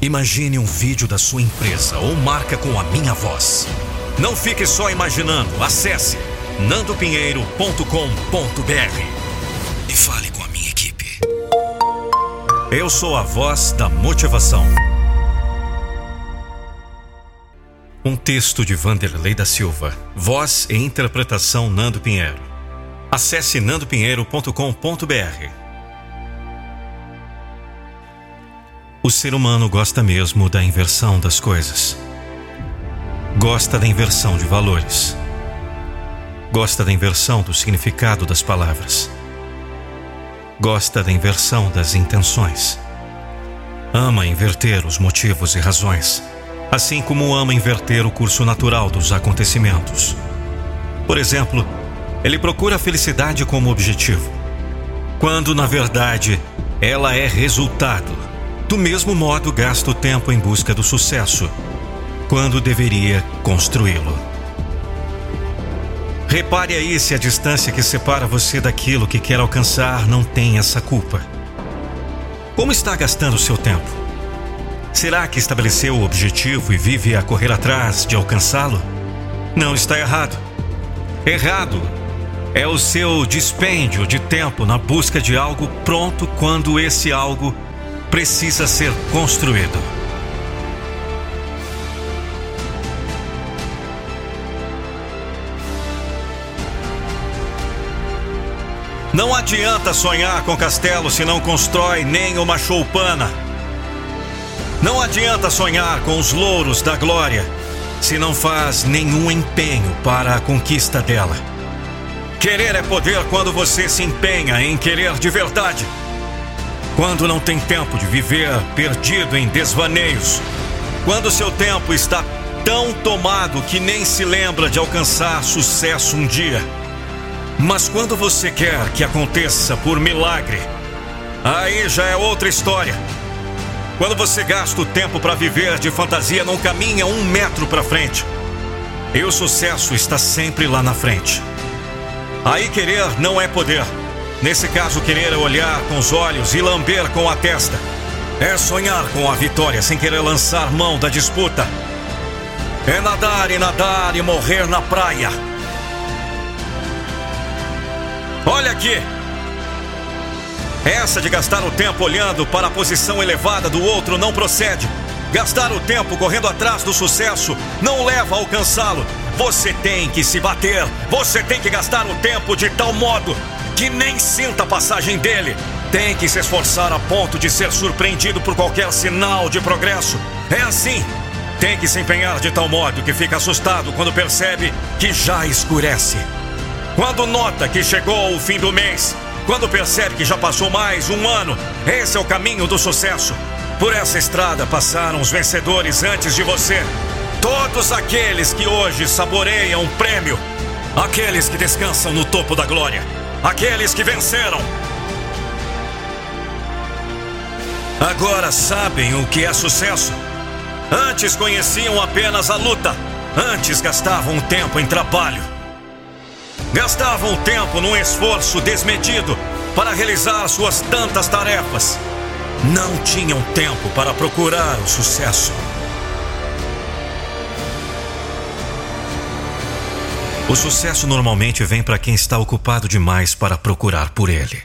Imagine um vídeo da sua empresa ou marca com a minha voz. Não fique só imaginando. Acesse nandopinheiro.com.br e fale com a minha equipe. Eu sou a voz da motivação. Um texto de Vanderlei da Silva. Voz e interpretação Nando Pinheiro. Acesse nandopinheiro.com.br. O ser humano gosta mesmo da inversão das coisas. Gosta da inversão de valores. Gosta da inversão do significado das palavras. Gosta da inversão das intenções. Ama inverter os motivos e razões, assim como ama inverter o curso natural dos acontecimentos. Por exemplo, ele procura a felicidade como objetivo, quando na verdade ela é resultado do mesmo modo, gasta o tempo em busca do sucesso, quando deveria construí-lo. Repare aí se a distância que separa você daquilo que quer alcançar não tem essa culpa. Como está gastando seu tempo? Será que estabeleceu o objetivo e vive a correr atrás de alcançá-lo? Não está errado. Errado é o seu dispêndio de tempo na busca de algo pronto quando esse algo precisa ser construído. Não adianta sonhar com castelo se não constrói nem uma choupana. Não adianta sonhar com os louros da glória se não faz nenhum empenho para a conquista dela. Querer é poder quando você se empenha em querer de verdade. Quando não tem tempo de viver perdido em desvaneios. Quando seu tempo está tão tomado que nem se lembra de alcançar sucesso um dia. Mas quando você quer que aconteça por milagre, aí já é outra história. Quando você gasta o tempo para viver de fantasia, não caminha um metro para frente. E o sucesso está sempre lá na frente. Aí querer não é poder. Nesse caso, querer olhar com os olhos e lamber com a testa. É sonhar com a vitória sem querer lançar mão da disputa. É nadar e nadar e morrer na praia. Olha aqui. Essa de gastar o tempo olhando para a posição elevada do outro não procede. Gastar o tempo correndo atrás do sucesso não leva a alcançá-lo. Você tem que se bater. Você tem que gastar o tempo de tal modo que nem sinta a passagem dele. Tem que se esforçar a ponto de ser surpreendido por qualquer sinal de progresso. É assim. Tem que se empenhar de tal modo que fica assustado quando percebe que já escurece. Quando nota que chegou o fim do mês, quando percebe que já passou mais um ano, esse é o caminho do sucesso. Por essa estrada passaram os vencedores antes de você. Todos aqueles que hoje saboreiam um prêmio, aqueles que descansam no topo da glória aqueles que venceram. Agora sabem o que é sucesso. Antes conheciam apenas a luta. Antes gastavam tempo em trabalho. Gastavam tempo num esforço desmedido para realizar suas tantas tarefas. Não tinham tempo para procurar o sucesso. O sucesso normalmente vem para quem está ocupado demais para procurar por ele.